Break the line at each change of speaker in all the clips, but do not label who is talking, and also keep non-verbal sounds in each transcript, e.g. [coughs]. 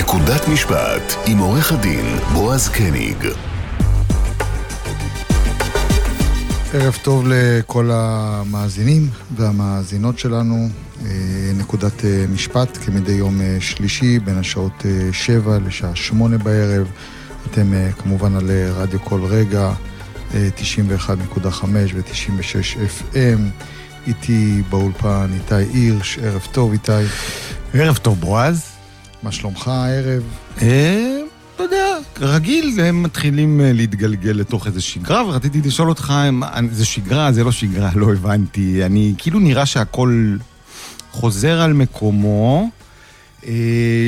נקודת משפט עם עורך הדין בועז קניג.
ערב טוב לכל המאזינים והמאזינות שלנו. אה, נקודת אה, משפט כמדי יום אה, שלישי בין השעות 7 לשעה 8 בערב. אתם כמובן על רדיו כל רגע, 91.5 ו-96 FM. איתי באולפן איתי הירש, ערב טוב איתי.
ערב טוב בועז.
מה שלומך הערב?
אה, אתה יודע, רגיל הם מתחילים אה, להתגלגל לתוך איזה שגרה, ורציתי לשאול אותך, זה שגרה, זה לא שגרה, [laughs] לא הבנתי. אני, כאילו נראה שהכל חוזר על מקומו. אה,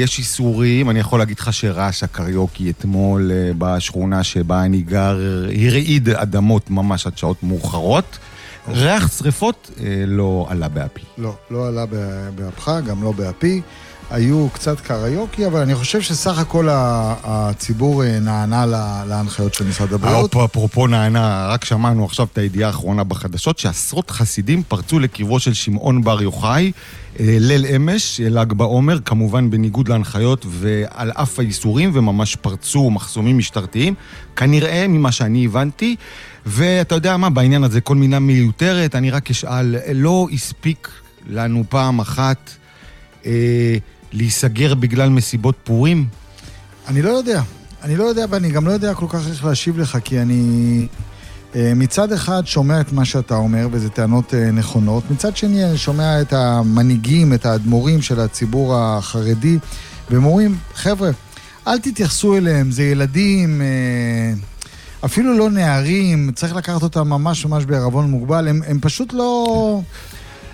יש איסורים, אני יכול להגיד לך שרעש הקריוקי אתמול בשכונה שבה אני גר הרעיד אדמות ממש עד שעות מאוחרות. ריח שריפות לא עלה באפי.
לא, לא עלה באפך, גם לא באפי. היו קצת קריוקי, אבל אני חושב שסך הכל הציבור אה, נענה להנחיות של משרד הבריאות.
אפרופו נענה, רק שמענו עכשיו את הידיעה האחרונה בחדשות, שעשרות חסידים פרצו לקברו של שמעון בר יוחאי אה, ליל אמש, ל"ג בעומר, כמובן בניגוד להנחיות ועל אף האיסורים, וממש פרצו מחסומים משטרתיים, כנראה ממה שאני הבנתי. ואתה יודע מה, בעניין הזה כל מינה מיותרת, אני רק אשאל, לא הספיק לנו פעם אחת... אה, להיסגר בגלל מסיבות פורים?
אני לא יודע. אני לא יודע, ואני גם לא יודע כל כך איך להשיב לך, כי אני אה, מצד אחד שומע את מה שאתה אומר, וזה טענות אה, נכונות. מצד שני, אני שומע את המנהיגים, את האדמו"רים של הציבור החרדי, והם אומרים, חבר'ה, אל תתייחסו אליהם, זה ילדים, אה, אפילו לא נערים, צריך לקחת אותם ממש ממש בערבון מוגבל, הם, הם פשוט לא...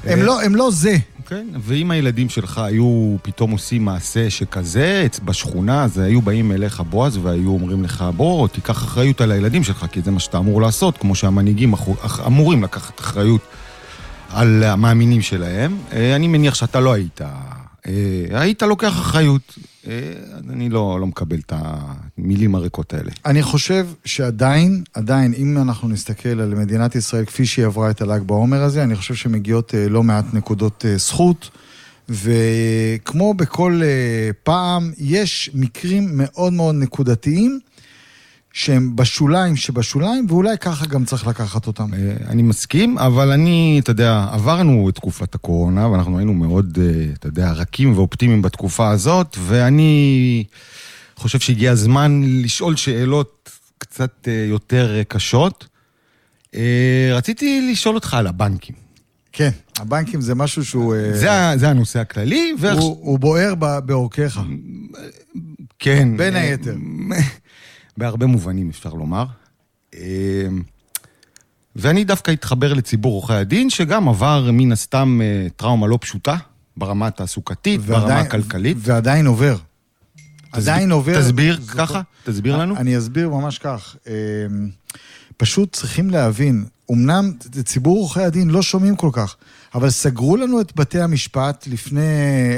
הם לא, הם לא זה.
כן, ואם הילדים שלך היו פתאום עושים מעשה שכזה בשכונה, אז היו באים אליך בועז והיו אומרים לך, בוא, תיקח אחריות על הילדים שלך, כי זה מה שאתה אמור לעשות, כמו שהמנהיגים אמורים לקחת אחריות על המאמינים שלהם. אה, אני מניח שאתה לא היית אה, היית לוקח אחריות. אה, אני לא, לא מקבל את המילים הריקות האלה.
אני חושב שעדיין, עדיין, אם אנחנו נסתכל על מדינת ישראל כפי שהיא עברה את הל"ג בעומר הזה, אני חושב שמגיעות אה, לא מעט נקודות זכות. וכמו בכל פעם, יש מקרים מאוד מאוד נקודתיים שהם בשוליים שבשוליים, ואולי ככה גם צריך לקחת אותם.
אה, אני מסכים, אבל אני, אתה יודע, עברנו את תקופת הקורונה, ואנחנו היינו מאוד, אה, אתה יודע, רכים ואופטימיים בתקופה הזאת, ואני חושב שהגיע הזמן לשאול שאלות קצת אה, יותר קשות. רציתי לשאול אותך על הבנקים.
כן, הבנקים זה משהו שהוא...
זה, זה הנושא הכללי.
הוא. הוא בוער בעורקיך.
כן.
בין היתר.
בהרבה מובנים, אפשר לומר. אמ, ואני דווקא אתחבר לציבור עורכי הדין, שגם עבר מן הסתם אה, טראומה לא פשוטה, ברמה התעסוקתית, ועדיין, ברמה הכלכלית.
ועדיין עובר. תסב... עדיין עובר...
תסביר זאת... ככה? תסביר לנו.
אני אסביר ממש כך. אמ, פשוט צריכים להבין, אמנם ציבור עורכי הדין לא שומעים כל כך, אבל סגרו לנו את בתי המשפט לפני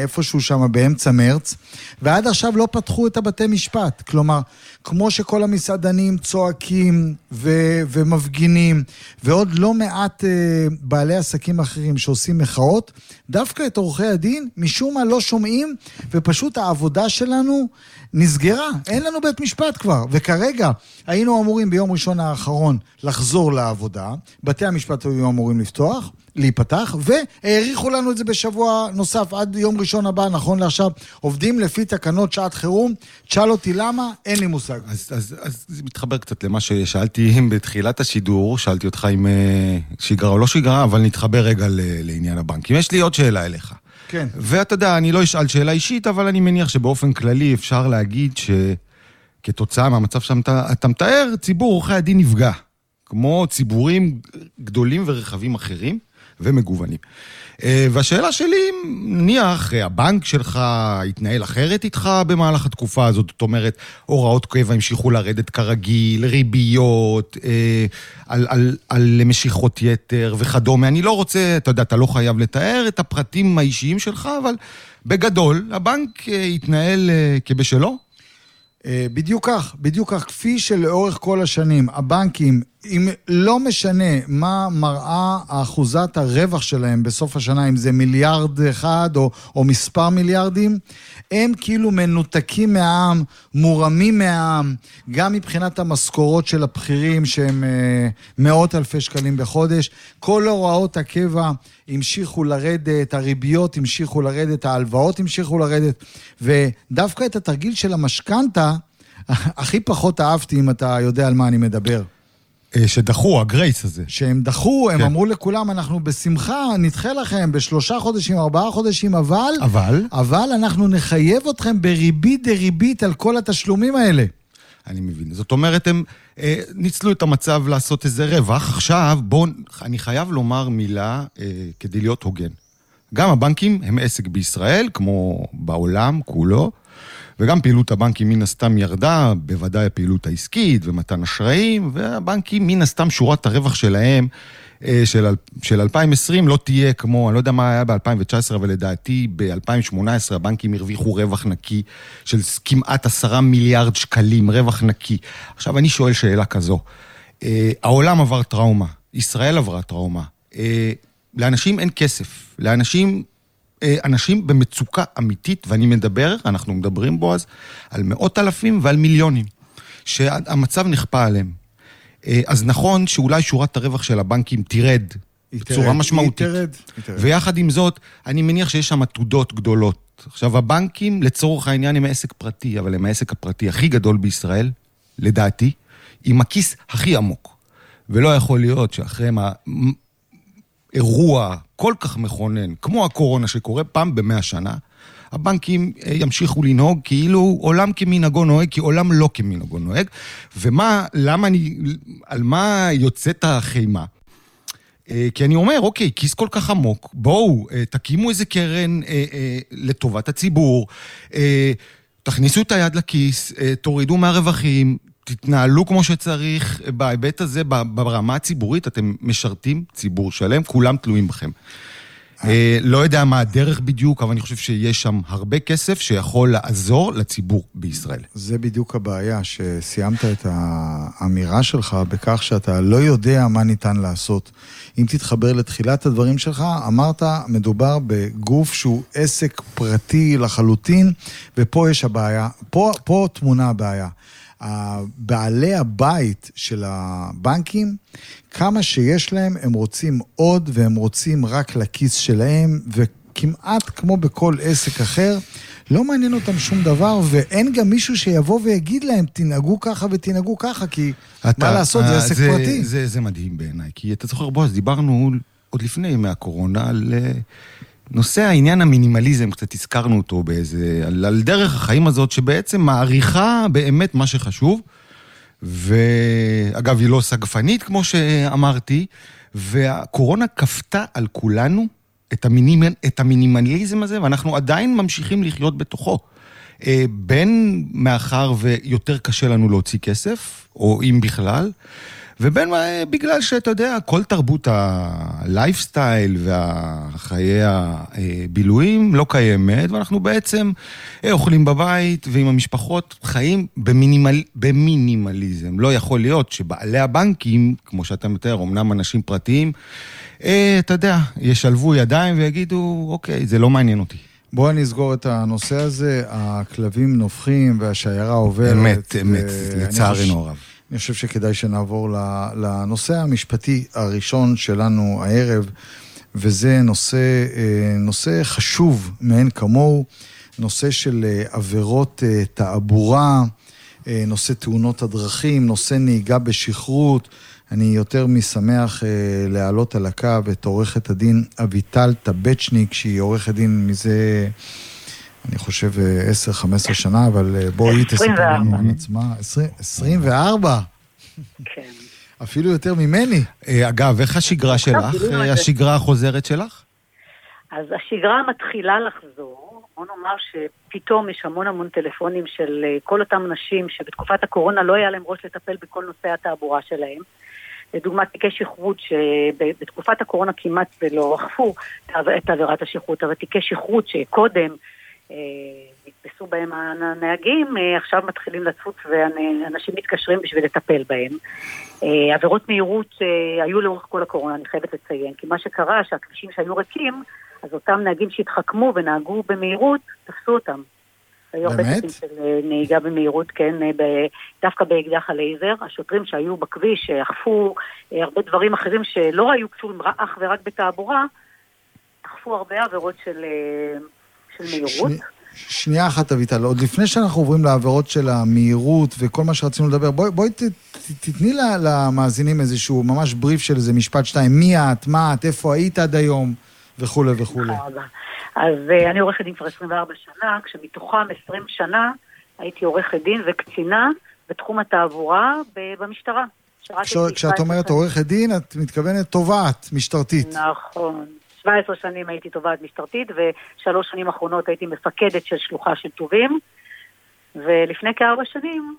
איפשהו שם באמצע מרץ, ועד עכשיו לא פתחו את הבתי משפט. כלומר, כמו שכל המסעדנים צועקים ו- ומפגינים, ועוד לא מעט uh, בעלי עסקים אחרים שעושים מחאות, דווקא את עורכי הדין משום מה לא שומעים, ופשוט העבודה שלנו נסגרה. אין לנו בית משפט כבר. וכרגע היינו אמורים ביום ראשון האחרון לחזור לעבודה, בתי המשפט היו אמורים לפתוח. להיפתח, והאריכו לנו את זה בשבוע נוסף עד יום ראשון הבא, נכון לעכשיו. עובדים לפי תקנות שעת חירום. תשאל אותי למה, אין לי מושג.
אז, אז, אז זה מתחבר קצת למה ששאלתי בתחילת השידור, שאלתי אותך אם אה, שגרה או לא שגרה, אבל נתחבר רגע לעניין הבנקים. יש לי עוד שאלה אליך.
כן.
ואתה יודע, אני לא אשאל שאלה אישית, אבל אני מניח שבאופן כללי אפשר להגיד שכתוצאה מהמצב שאתה מתאר, ציבור עורכי הדין נפגע. כמו ציבורים גדולים ורחבים אחרים. ומגוונים. אה, והשאלה שלי, נניח הבנק שלך התנהל אחרת איתך במהלך התקופה הזאת, זאת אומרת, הוראות קבע המשיכו לרדת כרגיל, ריביות, אה, על, על, על משיכות יתר וכדומה. אני לא רוצה, אתה יודע, אתה לא חייב לתאר את הפרטים האישיים שלך, אבל בגדול, הבנק אה, התנהל כבשלו.
בדיוק כך, בדיוק כך. כפי שלאורך כל השנים הבנקים אם לא משנה מה מראה אחוזת הרווח שלהם בסוף השנה, אם זה מיליארד אחד או, או מספר מיליארדים, הם כאילו מנותקים מהעם, מורמים מהעם, גם מבחינת המשכורות של הבכירים שהם אה, מאות אלפי שקלים בחודש. כל הוראות הקבע המשיכו לרדת, הריביות המשיכו לרדת, ההלוואות המשיכו לרדת, ודווקא את התרגיל של המשכנתה, [laughs] הכי פחות אהבתי אם אתה יודע על מה אני מדבר.
אה, שדחו, הגרייס הזה.
שהם דחו, הם
כן.
אמרו לכולם, אנחנו בשמחה נדחה לכם בשלושה חודשים, ארבעה חודשים, אבל...
אבל?
אבל אנחנו נחייב אתכם בריבית דריבית על כל התשלומים האלה.
אני מבין. זאת אומרת, הם אה, ניצלו את המצב לעשות איזה רווח. עכשיו, בואו, אני חייב לומר מילה אה, כדי להיות הוגן. גם הבנקים הם עסק בישראל, כמו בעולם כולו, וגם פעילות הבנקים מן הסתם ירדה, בוודאי הפעילות העסקית ומתן אשראים, והבנקים מן הסתם שורת הרווח שלהם אה, של, של 2020 לא תהיה כמו, אני לא יודע מה היה ב-2019, אבל לדעתי ב-2018 הבנקים הרוויחו רווח נקי של כמעט עשרה מיליארד שקלים, רווח נקי. עכשיו אני שואל שאלה כזו, אה, העולם עבר טראומה, ישראל עברה טראומה, אה, לאנשים אין כסף, לאנשים אנשים במצוקה אמיתית, ואני מדבר, אנחנו מדברים בו אז, על מאות אלפים ועל מיליונים, שהמצב נכפה עליהם. אה, אז נכון שאולי שורת הרווח של הבנקים תרד בצורה
תרד,
משמעותית.
היא תרד, היא תרד.
ויחד עם זאת, אני מניח שיש שם עתודות גדולות. עכשיו, הבנקים, לצורך העניין, הם העסק פרטי, אבל הם העסק הפרטי הכי גדול בישראל, לדעתי, עם הכיס הכי עמוק. ולא יכול להיות שאחרי מה... אירוע כל כך מכונן, כמו הקורונה שקורה פעם במאה שנה, הבנקים אה, ימשיכו לנהוג כאילו עולם כמנהגו נוהג, כי עולם לא כמנהגו נוהג. ומה, למה אני, על מה יוצאת החימה? אה, כי אני אומר, אוקיי, כיס כל כך עמוק, בואו, אה, תקימו איזה קרן אה, אה, לטובת הציבור, אה, תכניסו את היד לכיס, אה, תורידו מהרווחים, תתנהלו כמו שצריך. בהיבט הזה, ברמה הציבורית, אתם משרתים ציבור שלם, כולם תלויים בכם. אה, לא יודע מה הדרך בדיוק, אבל אני חושב שיש שם הרבה כסף שיכול לעזור לציבור בישראל.
זה בדיוק הבעיה, שסיימת את האמירה שלך בכך שאתה לא יודע מה ניתן לעשות. אם תתחבר לתחילת הדברים שלך, אמרת, מדובר בגוף שהוא עסק פרטי לחלוטין, ופה יש הבעיה, פה, פה טמונה הבעיה. בעלי הבית של הבנקים, כמה שיש להם, הם רוצים עוד, והם רוצים רק לכיס שלהם, וכמעט כמו בכל עסק אחר, לא מעניין אותם שום דבר, ואין גם מישהו שיבוא ויגיד להם, תנהגו ככה ותנהגו ככה, כי מה לעשות, זה
אה,
עסק
זה,
פרטי.
זה, זה מדהים בעיניי, כי אתה זוכר, בועז, דיברנו עוד לפני ימי הקורונה על נושא העניין המינימליזם, קצת הזכרנו אותו באיזה, על, על דרך החיים הזאת, שבעצם מעריכה באמת מה שחשוב, ואגב, היא לא סגפנית, כמו שאמרתי, והקורונה כפתה על כולנו את, המינימל, את המינימליזם הזה, ואנחנו עדיין ממשיכים לחיות בתוכו. אה, בין מאחר ויותר קשה לנו להוציא כסף, או אם בכלל, ובין אה, בגלל שאתה יודע, כל תרבות הלייפסטייל והחיי הבילויים לא קיימת, ואנחנו בעצם אה, אוכלים בבית ועם המשפחות חיים במינימל, במינימליזם. לא יכול להיות שבעלי הבנקים, כמו שאתה מתאר, אמנם אנשים פרטיים, אה, אתה יודע, ישלבו ידיים ויגידו, אוקיי, זה לא מעניין אותי.
בואו נסגור את הנושא הזה, הכלבים נובחים והשיירה עוברת.
אמת, אמת, לצערנו הרב.
אני חושב שכדאי שנעבור לנושא המשפטי הראשון שלנו הערב, וזה נושא, אה, נושא חשוב מאין כמוהו, נושא של אה, עבירות אה, תעבורה, נושא תאונות הדרכים, נושא נהיגה בשכרות. אני יותר משמח להעלות על הקו את עורכת הדין אביטל טבצ'ניק, שהיא עורכת דין מזה, אני חושב, אה, 10-15 שנה, אבל אה, בואי תספר
24.
לנו על עצמה. 20, 24?
כן.
אפילו יותר ממני.
אה, אגב, איך השגרה שלך? אה,
את זה.
השגרה החוזרת שלך?
אז השגרה מתחילה לחזור. בוא נאמר שפתאום יש המון המון טלפונים של אה, כל אותם נשים שבתקופת הקורונה לא היה להם ראש לטפל בכל נושא התעבורה שלהם. לדוגמה, תיקי שכרות שבתקופת הקורונה כמעט ולא אכפו את עבירת השכרות, אבל תיקי שכרות שקודם אה, נתפסו בהם הנהגים, אה, עכשיו מתחילים לצוץ ואנשים מתקשרים בשביל לטפל בהם. אה, עבירות מהירות אה, היו לאורך כל הקורונה, אני חייבת לציין, כי מה שקרה, שהכבישים שהיו ריקים, אז אותם נהגים שהתחכמו ונהגו במהירות, תפסו אותם. היו הרבה
באמת?
תיקים של נהיגה במהירות, כן, ב- דווקא באקדח הלייזר. השוטרים שהיו בכביש אכפו הרבה דברים אחרים שלא היו קשורים אך ורק בתעבורה, אכפו הרבה עבירות של, של מהירות.
שני- שנייה אחת, אביטל, עוד לפני שאנחנו עוברים לעבירות של המהירות וכל מה שרצינו לדבר, בואי, בואי ת, ת, תתני למאזינים איזשהו ממש בריף של איזה משפט שתיים, מי את, מה את, איפה היית עד היום, וכולי וכולי.
אז אה, אני עורכת דין כבר 24 שנה, כשמתוכם 20 שנה הייתי עורכת דין וקצינה בתחום התעבורה ב- במשטרה. שירתתי
כש,
17
כשאת אומרת. עורכת דין, את מתכוונת תובעת, משטרתית.
נכון. 17 שנים הייתי תובעת משטרתית, ושלוש שנים אחרונות הייתי מפקדת של שלוחה של טובים. ולפני כארבע שנים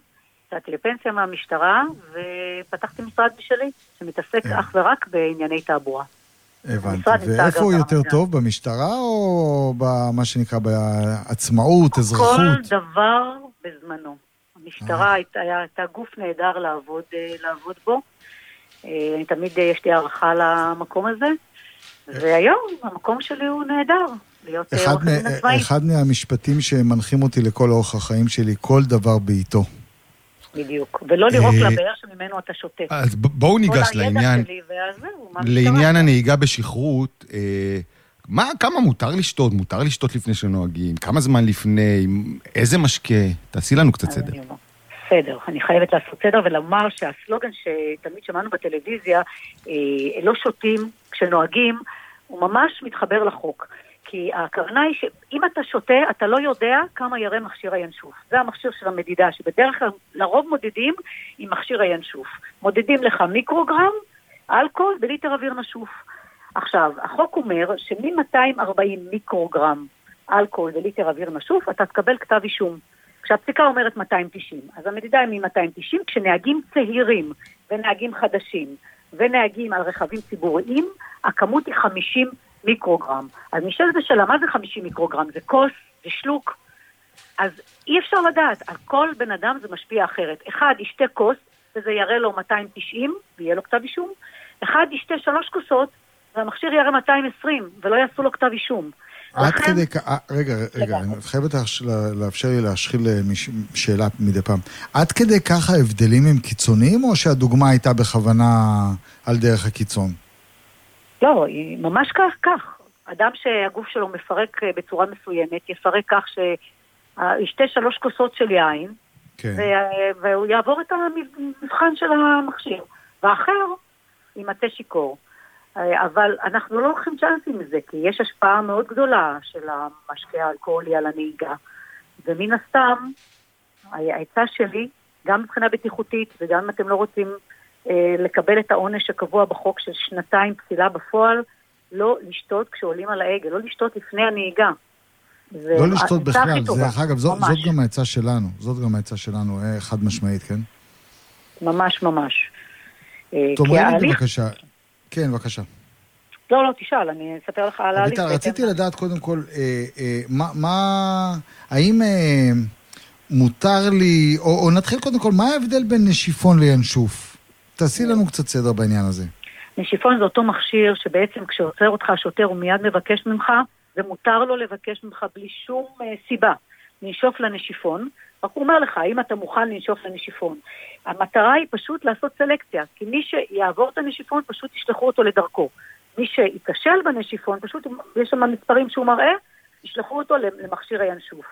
יצאתי לפנסיה מהמשטרה, ופתחתי משרד משלי, שמתעסק
אה.
אך ורק בענייני תעבורה.
הבנתי. ואיפה הוא יותר. טוב, במשטרה או במה שנקרא בעצמאות, אזרחות?
כל דבר בזמנו.
אה.
המשטרה הייתה, הייתה גוף נהדר לעבוד, אה, לעבוד בו. אה, אני תמיד אה, יש לי הערכה למקום הזה, והיום המקום שלי הוא נהדר, להיות אה,
אחד,
עורך דין עצמאי.
אחד מהמשפטים שמנחים אותי לכל אורך החיים שלי, כל דבר בעיתו.
בדיוק. ולא לירוק
אה,
לבאר שממנו אתה שותה.
אז בואו ניגש לעניין. לעניין הנהיגה בשכרות, אה, מה, כמה מותר לשתות? מותר לשתות לפני שנוהגים? כמה זמן לפני? איזה משקה? תעשי לנו קצת
אז
סדר.
אני חייבת לעשות סדר ולומר שהסלוגן שתמיד שמענו בטלוויזיה, אה, לא שותים כשנוהגים, הוא ממש מתחבר לחוק. כי הכוונה היא שאם אתה שותה, אתה לא יודע כמה יראה מכשיר הינשוף. זה המכשיר של המדידה, שבדרך כלל, לרוב מודדים עם מכשיר הינשוף. מודדים לך מיקרוגרם, אלכוהול בליטר אוויר נשוף. עכשיו, החוק אומר שמ-240 מיקרוגרם אלכוהול בליטר אוויר נשוף, אתה תקבל כתב אישום. כשהפסיקה אומרת 290, אז המדידה היא מ-290, כשנהגים צעירים ונהגים חדשים ונהגים על רכבים ציבוריים, הכמות היא 50 מיקרוגרם. אז נשאלת השאלה, מה זה 50 מיקרוגרם? זה כוס? זה שלוק? אז אי אפשר לדעת, על כל בן אדם זה משפיע אחרת. אחד ישתה כוס, וזה יראה לו 290, ויהיה לו כתב אישום. אחד ישתה שלוש כוסות, והמכשיר יראה 220, ולא יעשו לו כתב אישום.
עד
לכן-
כדי כך, אה, רגע, רגע. אני חייבת לאפשר לי להשחיל אה, שאלה מדי פעם. עד כדי כך ההבדלים הם קיצוניים, או שהדוגמה הייתה בכוונה על דרך הקיצון?
לא, היא ממש כך, כך. אדם שהגוף שלו מפרק אה, בצורה מסוימת, יפרק כך שישתה שלוש כוסות של יין,
כן.
והוא יעבור את המבחן של המכשיר. והאחר, יימצא שיכור. אה, אבל אנחנו לא לוקחים צ'אנסים מזה, כי יש השפעה מאוד גדולה של המשקה האלכוהולי על הנהיגה. ומן הסתם, העצה שלי, גם מבחינה בטיחותית וגם אם אתם לא רוצים אה, לקבל את העונש הקבוע בחוק של שנתיים פסילה בפועל, לא לשתות כשעולים על ההגה, לא לשתות לפני הנהיגה. זה
לא לשתות בכלל,
טובה.
דרך אגב, זו-
ממש.
זאת גם העצה שלנו, זאת גם העצה שלנו, אה, חד משמעית, כן?
ממש ממש. אה,
תאמרי לי בבקשה, כן, בבקשה.
לא, לא, תשאל, אני אספר לך על ההליך.
אביטל, רציתי לדעת קודם כל, אה, אה, מה, מה, האם אה, מותר לי, או, או נתחיל קודם כל, מה ההבדל בין נשיפון לינשוף? תעשי לנו קצת סדר בעניין הזה.
נשיפון זה אותו מכשיר שבעצם כשעוצר אותך השוטר הוא מיד מבקש ממך, ומותר לו לבקש ממך בלי שום uh, סיבה לנשוף לנשיפון, רק הוא אומר לך, האם אתה מוכן לנשוף לנשיפון? המטרה היא פשוט לעשות סלקציה, כי מי שיעבור את הנשיפון פשוט ישלחו אותו לדרכו. מי שייכשל בנשיפון, פשוט יש שם מספרים שהוא מראה, ישלחו אותו למכשיר הינשוף.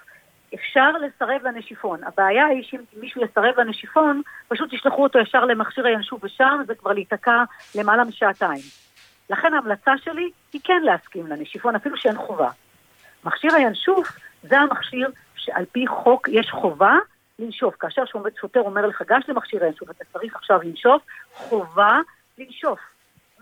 אפשר לסרב לנשיפון. הבעיה היא שאם מישהו יסרב לנשיפון, פשוט ישלחו אותו ישר למכשיר הינשוף, ושם זה כבר להיתקע למעלה משעתיים. לכן ההמלצה שלי היא כן להסכים לנשיפון, אפילו שאין חובה. מכשיר הינשוף זה המכשיר שעל פי חוק יש חובה לנשוף. כאשר שוטר אומר לך, גש למכשיר הינשוף, אתה צריך עכשיו לנשוף, חובה לנשוף.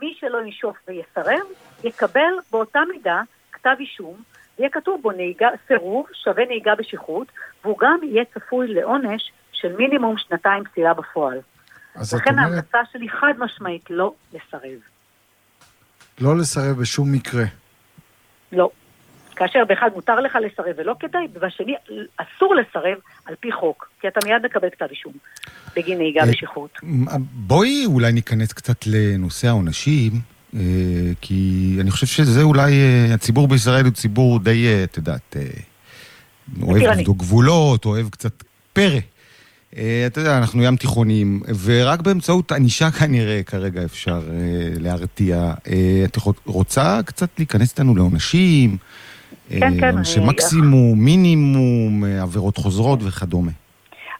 מי שלא ינשוף ויסרב, יקבל באותה מידה כתב אישום, יהיה כתוב בו נהיגה, סירוב שווה נהיגה בשכרות, והוא גם יהיה צפוי לעונש של מינימום שנתיים פסילה בפועל. לכן
אומרת,
ההמלצה שלי חד משמעית לא לסרב.
לא לסרב בשום מקרה.
לא. כאשר באחד מותר לך לסרב ולא כדאי, ובשני אסור לסרב על פי חוק, כי אתה מיד מקבל כתב אישום בגין נהיגה
אה,
בשכרות.
בואי אולי ניכנס קצת לנושא העונשים, אה, כי אני חושב שזה אולי, אה, הציבור בישראל הוא ציבור די, את יודעת, אוהב. לבדוק גבולות, אוהב קצת פרא. אתה יודע, אנחנו ים תיכונים, ורק באמצעות ענישה כנראה כרגע אפשר להרתיע. את רוצה קצת להיכנס איתנו לעונשים?
כן, כן.
עונשי מקסימום, מינימום, עבירות חוזרות וכדומה.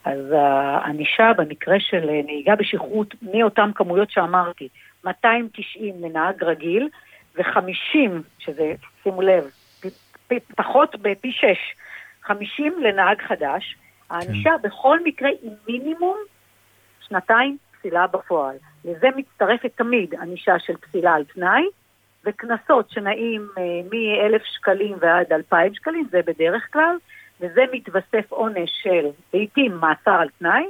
אז הענישה במקרה של נהיגה בשכרות מאותן כמויות שאמרתי, 290 לנהג רגיל ו-50, שזה, שימו לב, פ, פ, פחות בפי 6, 50 לנהג חדש. הענישה כן. בכל מקרה היא מינימום שנתיים פסילה בפועל. לזה מצטרפת תמיד ענישה של פסילה על תנאי, וקנסות שנעים אה, מ-1,000 שקלים ועד 2,000 שקלים, זה בדרך כלל, וזה מתווסף עונש של לעיתים מאסר על תנאי,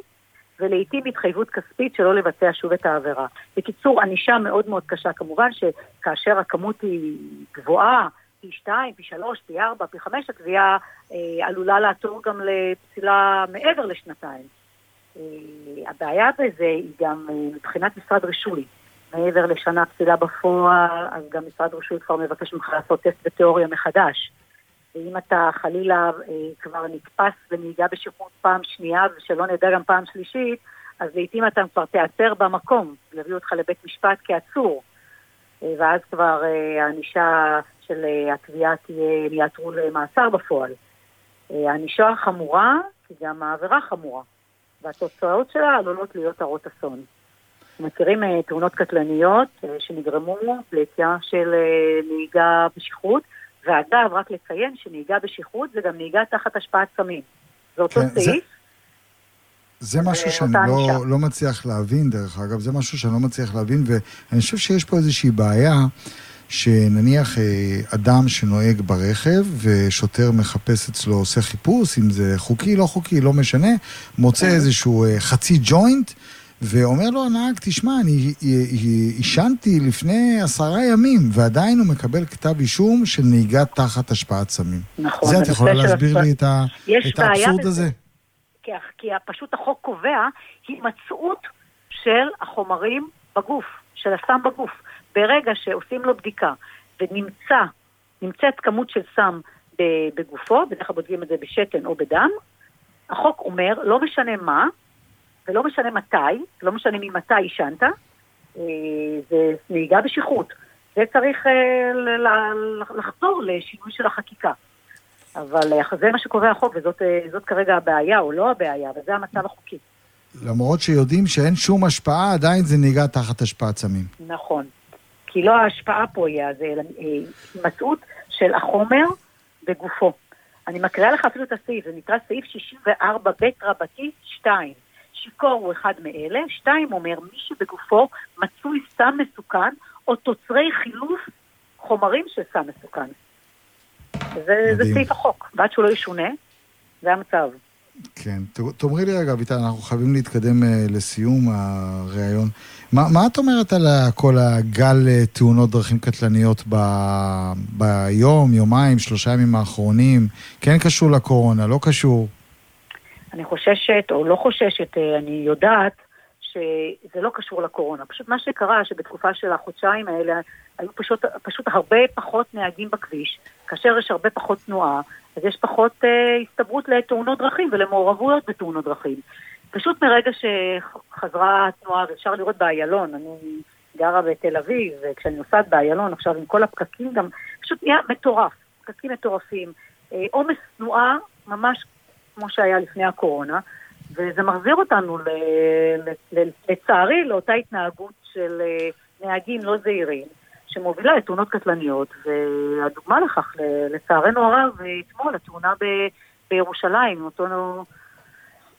ולעיתים התחייבות כספית שלא לבצע שוב את העבירה. בקיצור, ענישה מאוד מאוד קשה. כמובן שכאשר הכמות היא גבוהה, פי שתיים, פי שלוש, פי ארבע, פי חמש, הקביעה אה, עלולה לעתור גם לפסילה מעבר לשנתיים. אה, הבעיה בזה היא גם אה, מבחינת משרד רישוי. מעבר לשנה פסילה בפועל, אז גם משרד רישוי כבר מבקש ממך לעשות טסט בתיאוריה מחדש. ואם אתה חלילה אה, כבר נתפס בנהיגה בשכרות פעם שנייה, ושלא נדע גם פעם שלישית, אז לעיתים אתה כבר תיעצר במקום, להביא אותך לבית משפט כעצור. אה, ואז כבר אה, הענישה של התביעה תהיה, הם יעתרו למאסר בפועל. הענישה החמורה, כי גם העבירה חמורה, והתוצאות שלה עלולות להיות הרות אסון. מכירים אה, תאונות קטלניות אה, שנגרמו ביציאה של אה, נהיגה בשכרות, ואגב, רק לציין שנהיגה בשכרות זה גם נהיגה תחת השפעת סמים. זה אותו
כן, זה-
סעיף,
זה משהו שאני לא. לא מצליח להבין, דרך אגב, זה משהו שאני לא מצליח להבין, ואני חושב שיש פה איזושהי בעיה, שנניח אדם שנוהג ברכב, ושוטר מחפש אצלו, עושה חיפוש, אם זה חוקי, לא חוקי, לא משנה, מוצא איזשהו חצי ג'וינט, ואומר לו הנהג, תשמע, אני אה, עישנתי לפני עשרה ימים, ועדיין הוא מקבל כתב אישום של נהיגה תחת השפעת סמים.
נכון.
זה את יכולה להסביר לי את ה- האבסורד. הזה?
כי, כי פשוט החוק קובע הימצאות של החומרים בגוף, של הסם בגוף. ברגע שעושים לו בדיקה ונמצא, נמצאת כמות של סם בגופו, בדרך כלל בודקים את זה בשתן או בדם, החוק אומר, לא משנה מה, ולא משנה מתי, לא משנה ממתי עישנת, אה, זה נהיגה בשכרות. זה צריך אה, לחזור לשינוי של החקיקה. אבל אה, זה מה שקובע החוק, וזאת זאת כרגע הבעיה, או לא הבעיה, אבל זה המצב החוקי.
למרות שיודעים שאין שום השפעה, עדיין זה נהיגה תחת השפעת סמים.
נכון. כי לא ההשפעה פה היא, זה הימצאות של החומר בגופו. אני מקריאה לך אפילו את הסעיף, זה נקרא סעיף 64ב רבתי 2. שיכור הוא אחד מאלה, שתיים אומר, מי שבגופו מצוי סם מסוכן, או תוצרי חילוף חומרים של סם מסוכן. זה, זה. סעיף החוק, ועד שהוא לא ישונה, זה המצב.
כן. תאמרי לי רגע, אביטל, אנחנו חייבים להתקדם אה, לסיום הריאיון. מה, מה את אומרת על כל הגל אה, תאונות דרכים קטלניות ב, ביום, יומיים, שלושה ימים האחרונים? כן קשור לקורונה, לא קשור?
אני חוששת, או לא חוששת, אה, אני יודעת שזה לא קשור לקורונה. פשוט מה שקרה, שבתקופה של החודשיים האלה, היו פשוט, פשוט הרבה פחות נהגים בכביש. כאשר יש הרבה פחות תנועה, אז יש פחות אה, הסתברות לתאונות דרכים ולמעורבויות בתאונות דרכים. פשוט מרגע שחזרה התנועה, ואפשר לראות באיילון, אני גרה בתל אביב, וכשאני נוסעת באיילון עכשיו עם כל הפקקים גם, פשוט נהיה מטורף, פקקים מטורפים. אה, עומס תנועה ממש כמו שהיה לפני הקורונה, וזה מחזיר אותנו, ל, ל, לצערי, לאותה התנהגות של אה, נהגים לא זהירים, שמובילה לתאונות קטלניות, והדוגמה לכך, לצערנו הרב, אתמול התאונה ב, בירושלים, אותו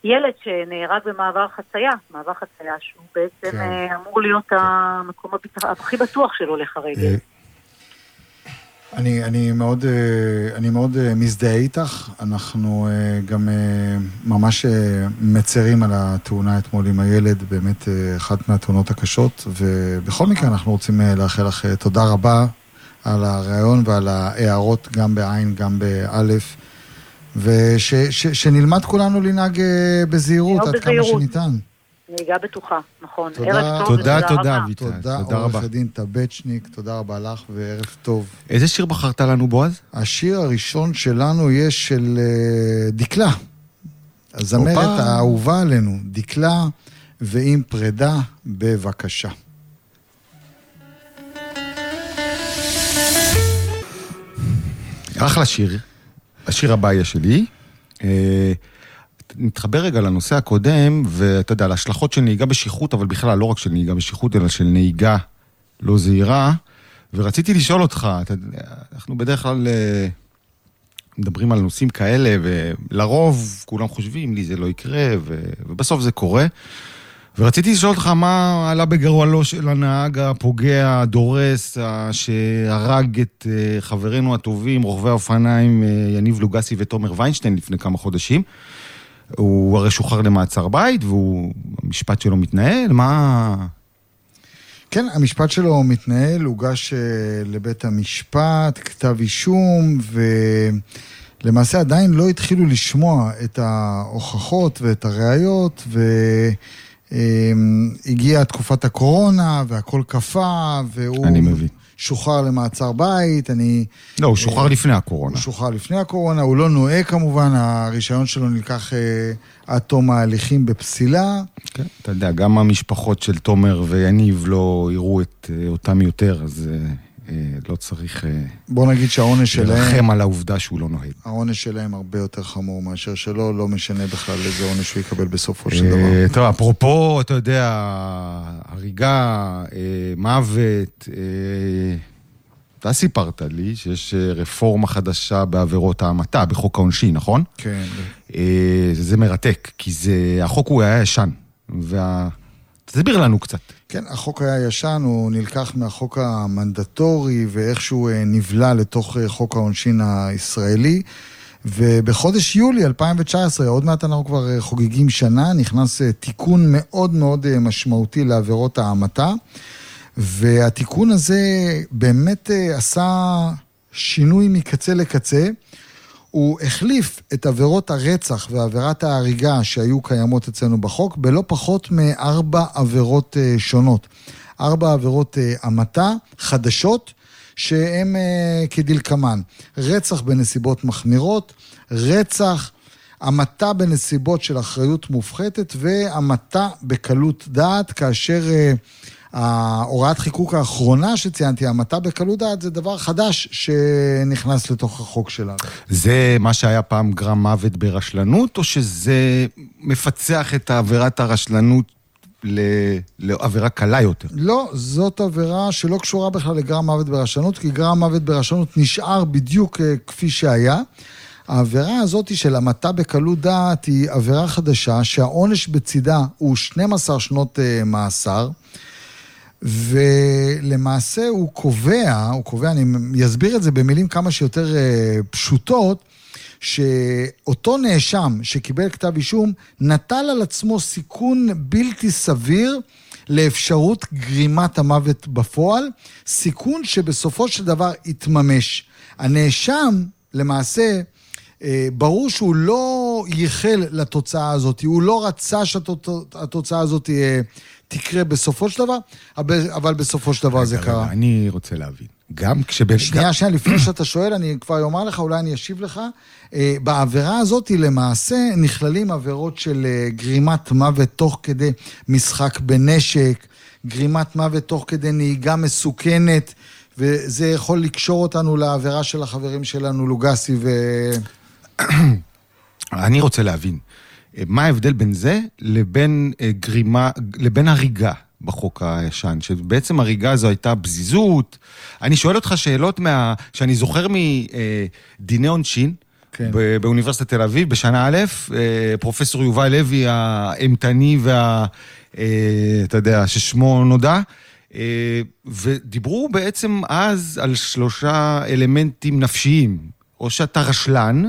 ילד שנהרג במעבר חצייה, מעבר חצייה שהוא בעצם
כן.
אה, אמור להיות המקום הביטח- הכי בטוח של הולך הרגל.
אני, אני מאוד, אה, אני מאוד אה, מזדהה איתך. אנחנו אה, גם ממש מצרים על התאונה אתמול עם הילד, באמת אחת מהתאונות הקשות, ובכל מקרה אנחנו רוצים לאחל לך תודה רבה על הרעיון ועל ההערות גם בעין, גם באלף, ושנלמד כולנו לנהג בזהירות עד כמה שניתן.
נהיגה בטוחה, נכון.
תודה,
ערב טוב
תודה,
ותודה
תודה,
רבה.
אביטל.
תודה,
תודה רבה.
עורך הדין טבצ'ניק, תודה רבה לך וערב טוב.
איזה שיר בחרת לנו, בועז?
השיר הראשון שלנו יהיה של אה, דקלה, הזמרת. האהובה עלינו, דקלה, ועם פרידה, בבקשה.
אחלה שיר. השיר הבא יהיה שלי. אה, נתחבר רגע לנושא הקודם, ואתה יודע, להשלכות של נהיגה בשכרות, אבל בכלל, לא רק של נהיגה בשכרות, אלא של נהיגה לא זהירה. ורציתי לשאול אותך, אתה אנחנו בדרך כלל אה, מדברים על נושאים כאלה, ולרוב כולם חושבים, לי זה לא יקרה, ו- ובסוף זה קורה. ורציתי לשאול אותך מה עלה בגרועלו של הנהג הפוגע, הדורס, שהרג את אה, חברינו הטובים, רוכבי האופניים אה, יניב לוגסי ותומר ויינשטיין לפני כמה חודשים. הוא הרי שוחרר למעצר בית, והמשפט שלו מתנהל, מה...
כן, המשפט שלו מתנהל, הוגש אה, לבית המשפט, כתב אישום, ולמעשה עדיין לא התחילו לשמוע את ההוכחות ואת הראיות, והגיעה תקופת הקורונה, והכל קפא, והוא
אני מבין.
שוחרר למעצר בית, אני...
לא, הוא שוחרר לפני הקורונה.
הוא שוחרר לפני הקורונה, הוא לא נוהג כמובן, הרישיון שלו נלקח אה, עד תום ההליכים בפסילה.
כן, אתה יודע, גם המשפחות של תומר ויניב לא יראו את, אה, אותם יותר, אז אה, אה, לא צריך אה,
בוא נגיד שהעונש שלהם...
לרחם על העובדה שהוא לא נוהג.
העונש שלהם הרבה יותר חמור מאשר שלו, לא משנה בכלל איזה עונש הוא יקבל בסופו של דבר.
אה, טוב, אפרופו, אתה יודע, הריגה, אה, מוות, אה, אתה סיפרת לי שיש אה, רפורמה חדשה בעבירות ההמתה, בחוק העונשין, נכון?
כן.
אה, זה מרתק, כי זה, החוק הוא היה ישן, וה... תסביר לנו קצת.
כן, החוק היה ישן, הוא נלקח מהחוק המנדטורי ואיכשהו אה, נבלע לתוך אה, חוק העונשין הישראלי. ובחודש יולי 2019, עוד מעט אנחנו כבר אה, חוגגים שנה, נכנס תיקון מאוד מאוד משמעותי לעבירות ההמתה. והתיקון הזה באמת עשה שינוי מקצה לקצה. הוא החליף את עבירות הרצח ועבירת ההריגה שהיו קיימות אצלנו בחוק בלא פחות מארבע עבירות אה, שונות. ארבע עבירות אה, המתה חדשות שהן אה, כדלקמן. רצח בנסיבות מחמירות, רצח, המתה בנסיבות של אחריות מופחתת והמתה בקלות דעת, כאשר ההוראת חיקוק האחרונה שציינתי, המתה בקלות דעת, זה דבר חדש שנכנס לתוך החוק שלנו.
זה מה שהיה פעם גרם מוות ברשלנות, או שזה מפצח את עבירת הרשלנות לעבירה קלה יותר?
לא, זאת עבירה שלא קשורה בכלל לגרם מוות ברשלנות, כי גרם מוות ברשלנות נשאר בדיוק אה, כפי שהיה. העבירה הזאת של המתה בקלות דעת היא עבירה חדשה שהעונש בצידה הוא 12 שנות אה, מאסר. ולמעשה הוא קובע, הוא קובע, אני אסביר את זה במילים כמה שיותר אה, פשוטות, שאותו נאשם שקיבל כתב אישום נטל על עצמו סיכון בלתי סביר לאפשרות גרימת המוות בפועל, סיכון שבסופו של דבר יתממש. הנאשם, למעשה, אה, ברור שהוא לא ייחל לתוצאה הזאת, הוא לא רצה שהתוצאה הזאת אה, תקרה בסופו של דבר, אבל- בסופו של דבר זה קרה.
אני רוצה להבין. גם כשבן...
שנייה, שנייה, לפני שאתה שואל, אני כבר אומר לך, אולי אני אשיב לך. אה, בעבירה הזאת למעשה נכללים עבירות של אה, גרימת מוות תוך כדי משחק בנשק, גרימת מוות תוך כדי נהיגה מסוכנת, וזה יכול לקשור אותנו לעבירה של החברים שלנו, לוגסי ו... [coughs]
אני רוצה להבין, מה ההבדל בין זה לבין אה, גרימה, לבין הריגה בחוק הישן? שבעצם הריגה זו הייתה פזיזות. אני שואל אותך שאלות מה... שאני זוכר מדיני עונשין.
כן.
באוניברסיטת תל אביב, בשנה א', אה, פרופסור יובל לוי האימתני וה... אה, אתה יודע, ששמו נודע, אה, ודיברו בעצם אז על שלושה אלמנטים נפשיים. או שאתה רשלן,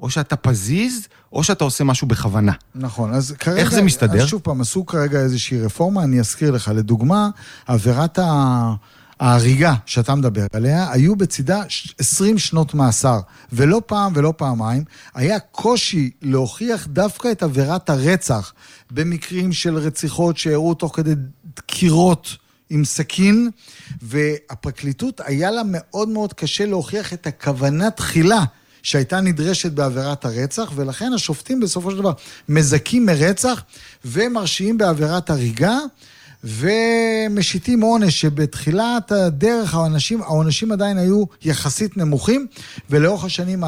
או שאתה פזיז, או שאתה עושה משהו בכוונה.
נכון, אז כרגע...
איך זה מסתדר?
אז שוב פעם, עשו כרגע איזושהי רפורמה, אני אזכיר לך. לדוגמה, עבירת ה... ההריגה שאתה מדבר עליה, היו בצידה 20 שנות מאסר. ולא פעם ולא פעמיים, היה קושי להוכיח דווקא את עבירת הרצח במקרים של רציחות שאירעו תוך כדי דקירות עם סכין, והפרקליטות היה לה מאוד מאוד קשה להוכיח את הכוונה תחילה. שהייתה נדרשת בעבירת הרצח, ולכן השופטים בסופו של דבר מזכים מרצח ומרשיעים בעבירת הריגה. ומשיתים עונש שבתחילת הדרך העונשים, העונשים עדיין היו יחסית נמוכים, ולאורך השנים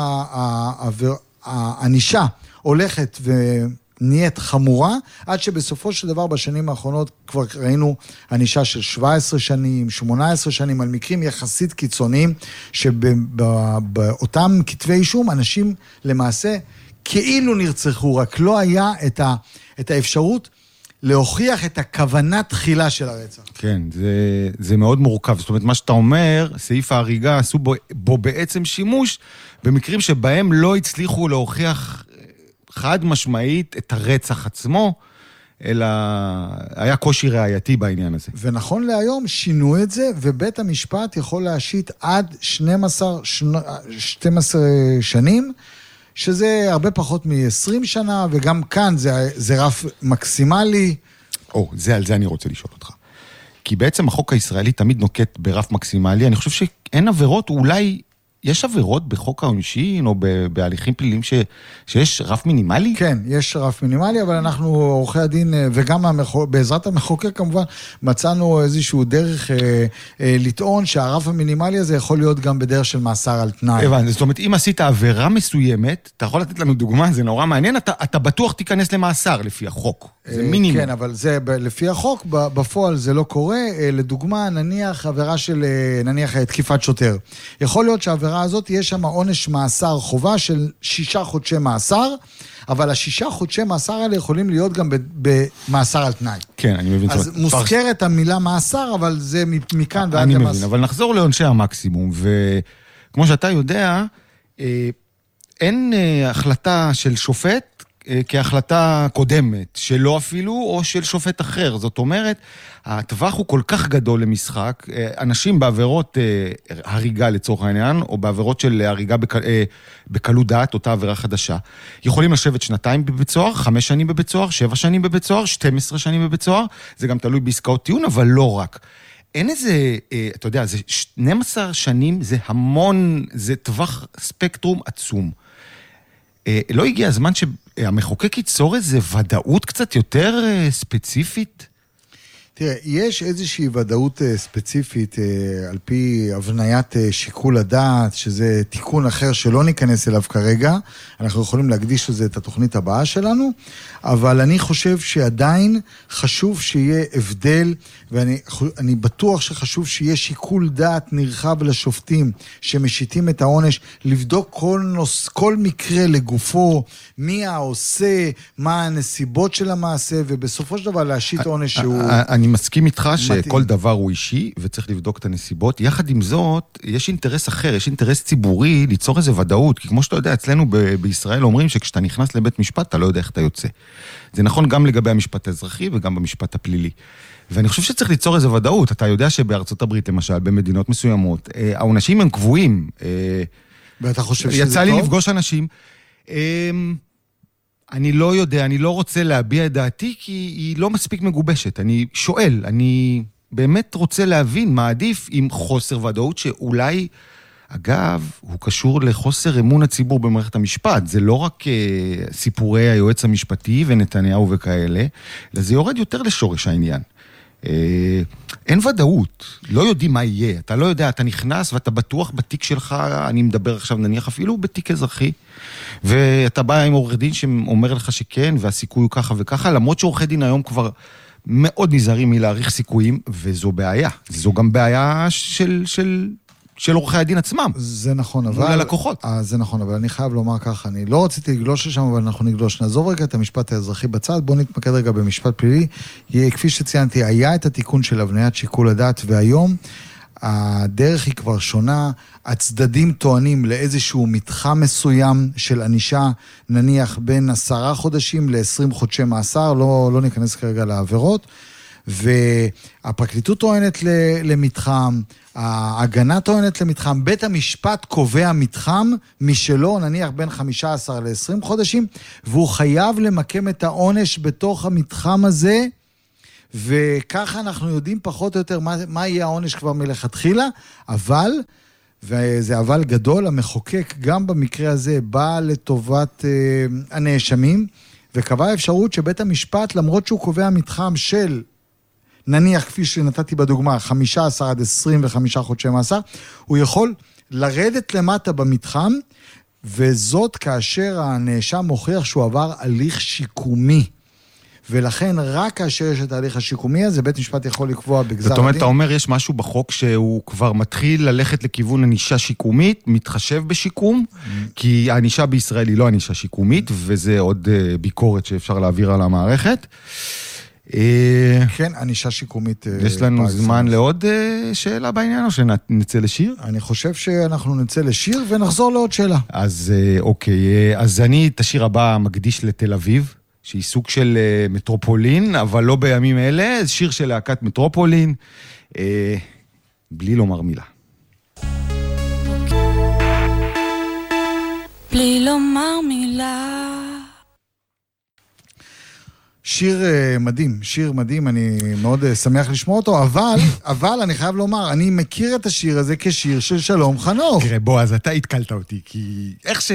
הענישה הולכת ונהיית חמורה, עד שבסופו של דבר בשנים האחרונות כבר ראינו ענישה של 17 שנים, 18 שנים, על מקרים יחסית קיצוניים, שבאותם כתבי אישום אנשים למעשה כאילו נרצחו, רק לא היה את, ה, את האפשרות להוכיח את הכוונה תחילה של הרצח.
כן, זה, זה מאוד מורכב. זאת אומרת, מה שאתה אומר, סעיף ההריגה, עשו בו, בו בעצם שימוש במקרים שבהם לא הצליחו להוכיח חד משמעית את הרצח עצמו, אלא היה קושי ראייתי בעניין הזה.
ונכון להיום שינו את זה, ובית המשפט יכול להשית עד 12, 12 שנים. שזה הרבה פחות מ-20 שנה, וגם כאן זה, זה רף מקסימלי.
או, זה, על זה אני רוצה לשאול אותך. כי בעצם החוק הישראלי תמיד נוקט ברף מקסימלי. אני חושב שאין עבירות, אולי יש עבירות בחוק העונשין או בהליכים פליליים ש, שיש רף מינימלי?
כן, יש רף מינימלי, אבל אנחנו, עורכי הדין, אה, וגם המחוק, בעזרת המחוקק כמובן, מצאנו איזשהו דרך אה, אה, לטעון שהרף המינימלי הזה יכול להיות גם בדרך של מאסר על תנאי.
הבנתי, זאת אומרת, אם עשית עבירה מסוימת, אתה יכול לתת לנו דוגמה, זה נורא מעניין, אתה, אתה בטוח תיכנס למאסר לפי החוק. זה
אה,
מינימום.
כן, אבל זה לפי החוק, בפועל זה לא קורה. אה, לדוגמה, נניח עבירה של, נניח תקיפת שוטר. יכול להיות שהעבירה הזאת, יש שם עונש מאסר חובה של שישה חודשי מאסר. אבל השישה חודשי מאסר האלה יכולים להיות גם במאסר על תנאי.
כן, אני מבין.
אז מוזכרת המילה מאסר, אבל זה מכאן ועד
למאסר. אני מבין, אבל נחזור לעונשי המקסימום, וכמו שאתה יודע, אין החלטה של שופט אה, כהחלטה קודמת, שלו אפילו, או של שופט אחר. זאת אומרת, הטווח הוא כל כך גדול למשחק, אה, אנשים בעבירות אה, הריגה לצורך העניין, או בעבירות של הריגה בק... בקלות דעת, אותה עבירה חדשה, יכולים לשבת שנתיים בבית סוהר, חמש שנים בבית סוהר, שבע שנים בבית סוהר, 12 שנים בבית סוהר, זה גם תלוי בעסקאות טיעון, אבל לא רק. אין איזה, אתה יודע, זה 12 שנים, זה המון, זה טווח ספקטרום עצום. לא הגיע הזמן שהמחוקק ייצור איזו ודאות קצת יותר אה, ספציפית?
תראה, יש איזושהי ודאות אה, ספציפית אה, על פי הבניית שיקול הדעת, שזה תיקון אחר שלא ניכנס אליו כרגע. אנחנו יכולים להקדיש לזה את התוכנית הבאה שלנו, אבל אני חושב שעדיין חשוב שיהיה הבדל, ואני בטוח שחשוב שיהיה שיקול דעת נרחב לשופטים שמשיתים את העונש, לבדוק כל, נוס, כל מקרה לגופו, מי העושה, מה הנסיבות של המעשה, ובסופו של דבר להשית עונש שהוא...
אני מסכים איתך שכל דבר הוא אישי, וצריך לבדוק את הנסיבות. יחד עם זאת, יש אינטרס אחר, יש אינטרס ציבורי ליצור איזו ודאות, כי כמו שאתה יודע, אצלנו ב- בישראל אומרים שכשאתה נכנס לבית משפט, אתה לא יודע איך אתה יוצא. זה נכון גם לגבי המשפט האזרחי וגם במשפט הפלילי. ואני חושב שצריך ליצור איזו ודאות. אתה יודע שבארצות הברית, למשל, במדינות מסוימות, אה, העונשים הם קבועים. אה,
ואתה חושב שזה טוב?
יצא לי לפגוש אנשים. אני לא יודע, אני לא רוצה להביע את דעתי, כי היא לא מספיק מגובשת. אני שואל, אני באמת רוצה להבין מה עדיף עם חוסר ודאות שאולי... אגב, הוא קשור לחוסר אמון הציבור במערכת המשפט. זה לא רק uh, סיפורי היועץ המשפטי ונתניהו וכאלה, אלא זה יורד יותר לשורש העניין. Uh, אין ודאות, לא יודעים מה יהיה. אתה לא יודע, אתה נכנס ואתה בטוח בתיק שלך, אני מדבר עכשיו נניח אפילו בתיק אזרחי, ואתה בא עם עורך דין שאומר לך שכן, והסיכוי הוא ככה וככה, למרות שעורכי דין היום כבר... מאוד נזהרים מלהעריך סיכויים, וזו בעיה. זו גם בעיה של, של של עורכי הדין עצמם.
זה נכון, אבל...
מול הלקוחות.
אה, זה נכון, אבל אני חייב לומר ככה, אני לא רציתי לגלוש לשם, אבל אנחנו נגלוש. נעזוב רגע את המשפט האזרחי בצד, בואו נתמקד רגע במשפט פלילי. כפי שציינתי, היה את התיקון של הבניית שיקול הדעת, והיום הדרך היא כבר שונה. הצדדים טוענים לאיזשהו מתחם מסוים של ענישה, נניח בין עשרה חודשים ל-20 חודשי מאסר, לא, לא ניכנס כרגע לעבירות. והפרקליטות טוענת למתחם, ההגנה טוענת למתחם, בית המשפט קובע מתחם משלו, נניח בין 15 ל-20 חודשים, והוא חייב למקם את העונש בתוך המתחם הזה. וככה אנחנו יודעים פחות או יותר מה, מה יהיה העונש כבר מלכתחילה, אבל, וזה אבל גדול, המחוקק גם במקרה הזה בא לטובת אה, הנאשמים, וקבע אפשרות שבית המשפט, למרות שהוא קובע מתחם של, נניח, כפי שנתתי בדוגמה, 15 עד 25 חודשי מאסר, הוא יכול לרדת למטה במתחם, וזאת כאשר הנאשם מוכיח שהוא עבר הליך שיקומי. ולכן רק כאשר יש את ההליך השיקומי הזה, בית משפט יכול לקבוע בגזר הדין.
זאת אומרת, אתה אומר, יש משהו בחוק שהוא כבר מתחיל ללכת לכיוון ענישה שיקומית, מתחשב בשיקום, mm. כי הענישה בישראל היא לא ענישה שיקומית, וזה עוד אה, ביקורת שאפשר להעביר על המערכת.
אה, כן, ענישה שיקומית.
אה, יש לנו זמן לעוד שאלה בעניין, או שנצא לשיר?
אני חושב שאנחנו נצא לשיר ונחזור לעוד שאלה.
אז אוקיי, אז אני את השיר הבא מקדיש לתל אביב. שהיא סוג של מטרופולין, אבל לא בימים אלה, זה שיר של להקת מטרופולין, בלי לומר מילה.
בלי לומר מילה. שיר uh, מדהים, שיר מדהים, אני מאוד uh, שמח לשמוע אותו, אבל, [laughs] אבל אני חייב לומר, אני מכיר את השיר הזה כשיר של שלום חנוך.
תראה, בוא, אז אתה התקלת אותי, כי איך ש...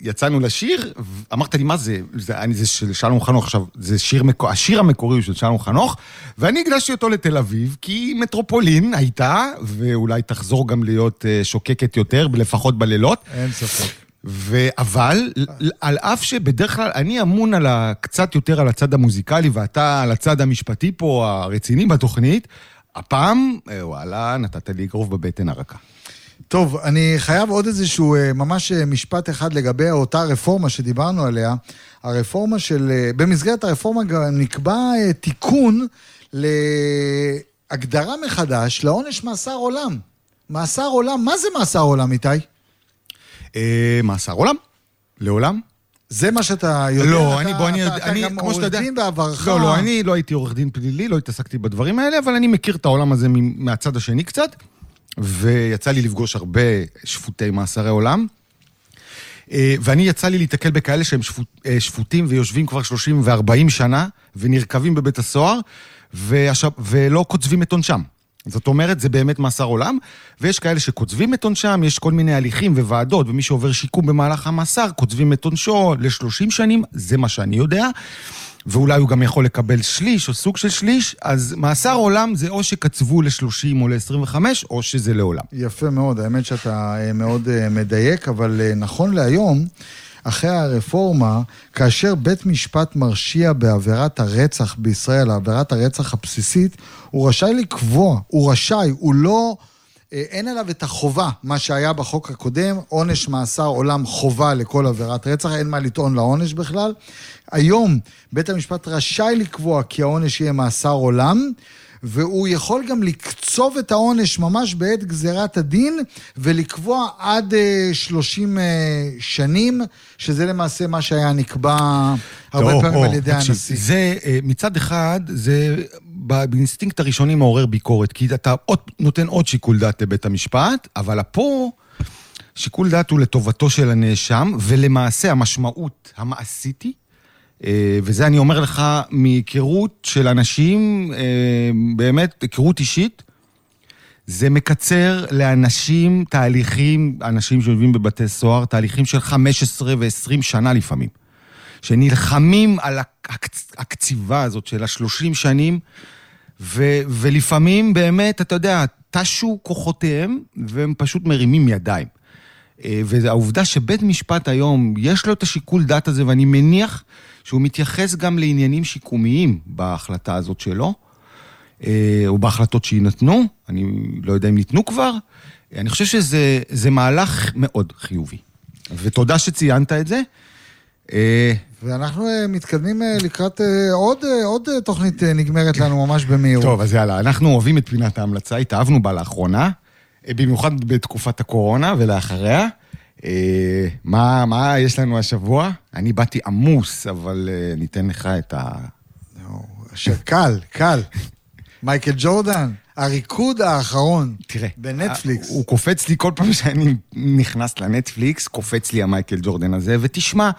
יצאנו לשיר, אמרת לי, מה זה? זה, אני, זה של שלום חנוך עכשיו, זה שיר, השיר המקורי הוא של שלום חנוך, ואני הקדשתי אותו לתל אביב, כי מטרופולין הייתה, ואולי תחזור גם להיות uh, שוקקת יותר, לפחות בלילות.
אין ספק.
ו... אבל, על אף שבדרך כלל אני אמון על ה... קצת יותר על הצד המוזיקלי, ואתה על הצד המשפטי פה, הרציני בתוכנית, הפעם, אה, וואלה, נתת לי אגרוף בבטן הרכה.
טוב, אני חייב עוד איזשהו אה, ממש אה, משפט אחד לגבי אותה רפורמה שדיברנו עליה. הרפורמה של... במסגרת הרפורמה גם נקבע תיקון להגדרה מחדש לעונש מאסר עולם. מאסר עולם, מה זה מאסר עולם, איתי?
מאסר עולם, לעולם.
זה מה שאתה יודע?
לא,
אתה,
אני, בוא, אני,
אתה,
אני,
אתה גם
עורך
דין בעברך.
לא, לא, אני לא הייתי עורך דין פלילי, לא התעסקתי בדברים האלה, אבל אני מכיר את העולם הזה מהצד השני קצת. ויצא לי לפגוש הרבה שפוטי מאסרי עולם. אה, ואני יצא לי להתקל בכאלה שהם שפוט, אה, שפוטים ויושבים כבר 30 ו-40 שנה, ונרקבים בבית הסוהר, ולא קוצבים את עונשם. זאת אומרת, זה באמת מאסר עולם, ויש כאלה שקוצבים את עונשם, יש כל מיני הליכים וועדות, ומי שעובר שיקום במהלך המאסר, קוצבים את עונשו ל-30 שנים, זה מה שאני יודע. ואולי הוא גם יכול לקבל שליש או סוג של שליש, אז מאסר עולם זה או שקצבו ל-30 או ל-25, או שזה לעולם.
יפה מאוד, האמת שאתה אה, מאוד אה, מדייק, אבל אה, נכון להיום, אחרי הרפורמה, כאשר בית משפט מרשיע בעבירת הרצח בישראל, עבירת הרצח הבסיסית, הוא רשאי לקבוע, הוא רשאי, הוא לא... אין עליו את החובה, מה שהיה בחוק הקודם, עונש מאסר עולם חובה לכל עבירת רצח, אין מה לטעון לעונש בכלל. היום בית המשפט רשאי לקבוע כי העונש יהיה מאסר עולם, והוא יכול גם לקצוב את העונש ממש בעת גזירת הדין ולקבוע עד 30 uh, uh, שנים, שזה למעשה מה שהיה נקבע הרבה או, פעמים או, על ידי תקשיב, הנשיא.
זה, uh, מצד אחד, זה באינסטינקט הראשוני מעורר ביקורת, כי אתה עוד, נותן עוד שיקול דעת לבית המשפט, אבל פה... שיקול דעת הוא לטובתו של הנאשם, ולמעשה המשמעות המעשית היא אה, וזה אני אומר לך מהיכרות של אנשים, אה, באמת, היכרות אישית, זה מקצר לאנשים תהליכים, אנשים שיושבים בבתי סוהר, תהליכים של 15 ו-20 שנה לפעמים, שנלחמים על הקצ... הקציבה הזאת של ה-30 שנים, ו... ולפעמים באמת, אתה יודע, תשו כוחותיהם והם פשוט מרימים ידיים. אה, והעובדה שבית משפט היום, יש לו את השיקול דעת הזה, ואני מניח שהוא מתייחס גם לעניינים שיקומיים בהחלטה הזאת שלו, אה, או בהחלטות שיינתנו, אני לא יודע אם ניתנו כבר. אני חושב שזה מהלך מאוד חיובי. ותודה שציינת את זה.
אה, ואנחנו אה, מתקדמים לקראת עוד, עוד תוכנית נגמרת לנו ממש במהירות.
טוב, אז יאללה, אנחנו אוהבים את פינת ההמלצה, התאהבנו בה לאחרונה, במיוחד בתקופת הקורונה ולאחריה. אה, מה, מה יש לנו השבוע? אני באתי עמוס, אבל אה, ניתן לך את ה...
קל, קל. מייקל ג'ורדן, הריקוד האחרון.
תראה.
בנטפליקס.
הוא קופץ לי כל פעם שאני נכנס לנטפליקס, קופץ לי המייקל ג'ורדן הזה, ותשמע,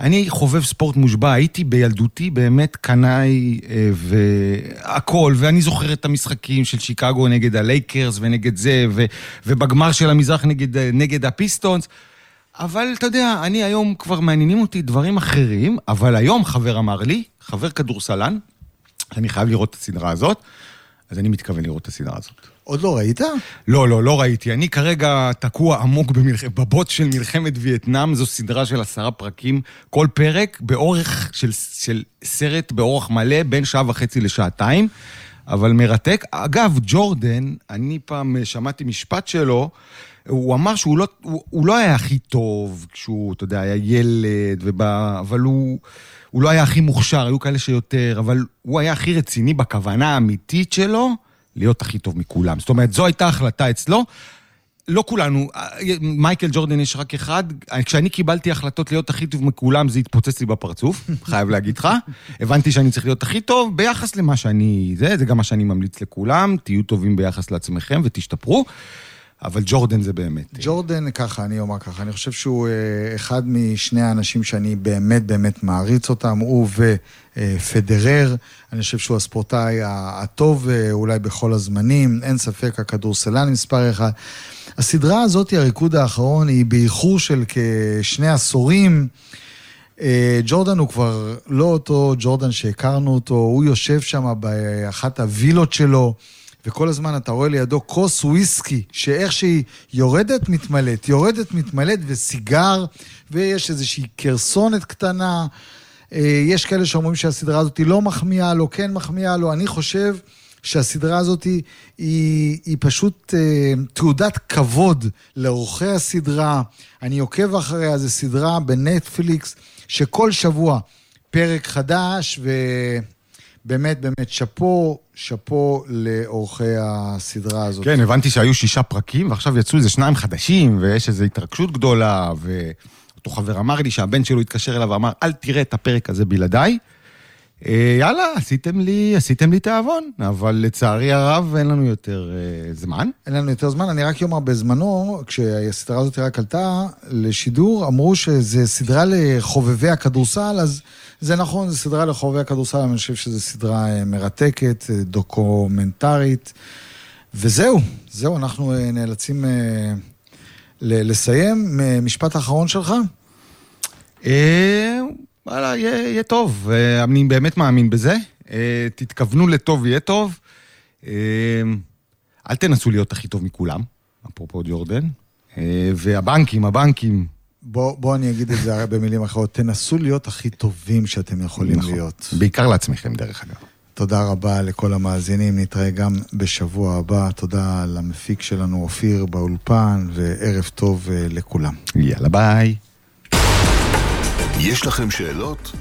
אני חובב ספורט מושבע, הייתי בילדותי באמת קנאי אה, והכל, ואני זוכר את המשחקים של שיקגו נגד הלייקרס ונגד זה, ו, ובגמר של המזרח נגד, אה, נגד הפיסטונס. אבל אתה יודע, אני היום כבר מעניינים אותי דברים אחרים, אבל היום חבר אמר לי, חבר כדורסלן, אני חייב לראות את הסדרה הזאת, אז אני מתכוון לראות את הסדרה הזאת.
עוד לא ראית?
לא, לא, לא ראיתי. אני כרגע תקוע עמוק במלח... בבוט של מלחמת וייטנאם, זו סדרה של עשרה פרקים, כל פרק באורך של, של סרט באורך מלא, בין שעה וחצי לשעתיים, אבל מרתק. אגב, ג'ורדן, אני פעם שמעתי משפט שלו, הוא אמר שהוא לא, הוא, הוא לא היה הכי טוב כשהוא, אתה יודע, היה ילד, ובא, אבל הוא... הוא לא היה הכי מוכשר, היו כאלה שיותר, אבל הוא היה הכי רציני בכוונה האמיתית שלו להיות הכי טוב מכולם. זאת אומרת, זו הייתה החלטה אצלו. לא כולנו, מייקל ג'ורדן יש רק אחד, כשאני קיבלתי החלטות להיות הכי טוב מכולם, זה התפוצץ לי בפרצוף, [laughs] חייב להגיד לך. הבנתי שאני צריך להיות הכי טוב ביחס למה שאני... זה, זה גם מה שאני ממליץ לכולם, תהיו טובים ביחס לעצמכם ותשתפרו. אבל ג'ורדן זה באמת...
ג'ורדן, ככה, אני אומר ככה, אני חושב שהוא אה, אחד משני האנשים שאני באמת באמת מעריץ אותם, הוא ופדרר. אני חושב שהוא הספורטאי הטוב אה, אולי בכל הזמנים, אין ספק, הכדורסלן מספר אחד. הסדרה הזאת, הריקוד האחרון, היא באיחור של כשני עשורים. אה, ג'ורדן הוא כבר לא אותו ג'ורדן שהכרנו אותו, הוא יושב שם באחת הווילות שלו. וכל הזמן אתה רואה לידו כוס וויסקי, שאיך שהיא יורדת, מתמלאת, יורדת, מתמלאת, וסיגר, ויש איזושהי קרסונת קטנה. אה, יש כאלה שאומרים שהסדרה הזאת לא מחמיאה לו, כן מחמיאה לו. אני חושב שהסדרה הזאת היא, היא, היא פשוט אה, תעודת כבוד לאורחי הסדרה. אני עוקב אחריה, זו סדרה בנטפליקס, שכל שבוע פרק חדש, ו... באמת, באמת, שאפו, שאפו לאורחי הסדרה הזאת.
כן, הבנתי שהיו שישה פרקים, ועכשיו יצאו איזה שניים חדשים, ויש איזו התרגשות גדולה, ואותו חבר אמר לי שהבן שלו התקשר אליו ואמר, אל תראה את הפרק הזה בלעדיי. אה, יאללה, עשיתם לי, עשיתם לי תיאבון, אבל לצערי הרב אין לנו יותר אה, זמן.
אין לנו יותר זמן, אני רק אומר, בזמנו, כשהסדרה הזאת רק עלתה לשידור, אמרו שזה סדרה לחובבי הכדורסל, אז זה נכון, זו סדרה לחובבי הכדורסל, אני חושב שזו סדרה אה, מרתקת, אה, דוקומנטרית, וזהו, זהו, אנחנו נאלצים אה, לסיים. משפט אחרון שלך?
אה... וואלה, יהיה, יהיה טוב, אני באמת מאמין בזה. אה, תתכוונו לטוב, יהיה טוב. אה, אל תנסו להיות הכי טוב מכולם, אפרופו ג'ורדן. אה, והבנקים, הבנקים...
בוא, בוא אני אגיד את זה הרי במילים אחרות, תנסו להיות הכי טובים שאתם יכולים נכון. להיות.
בעיקר לעצמכם, דרך אגב.
תודה רבה לכל המאזינים, נתראה גם בשבוע הבא. תודה למפיק שלנו, אופיר, באולפן, וערב טוב לכולם.
יאללה, ביי.
יש לכם שאלות?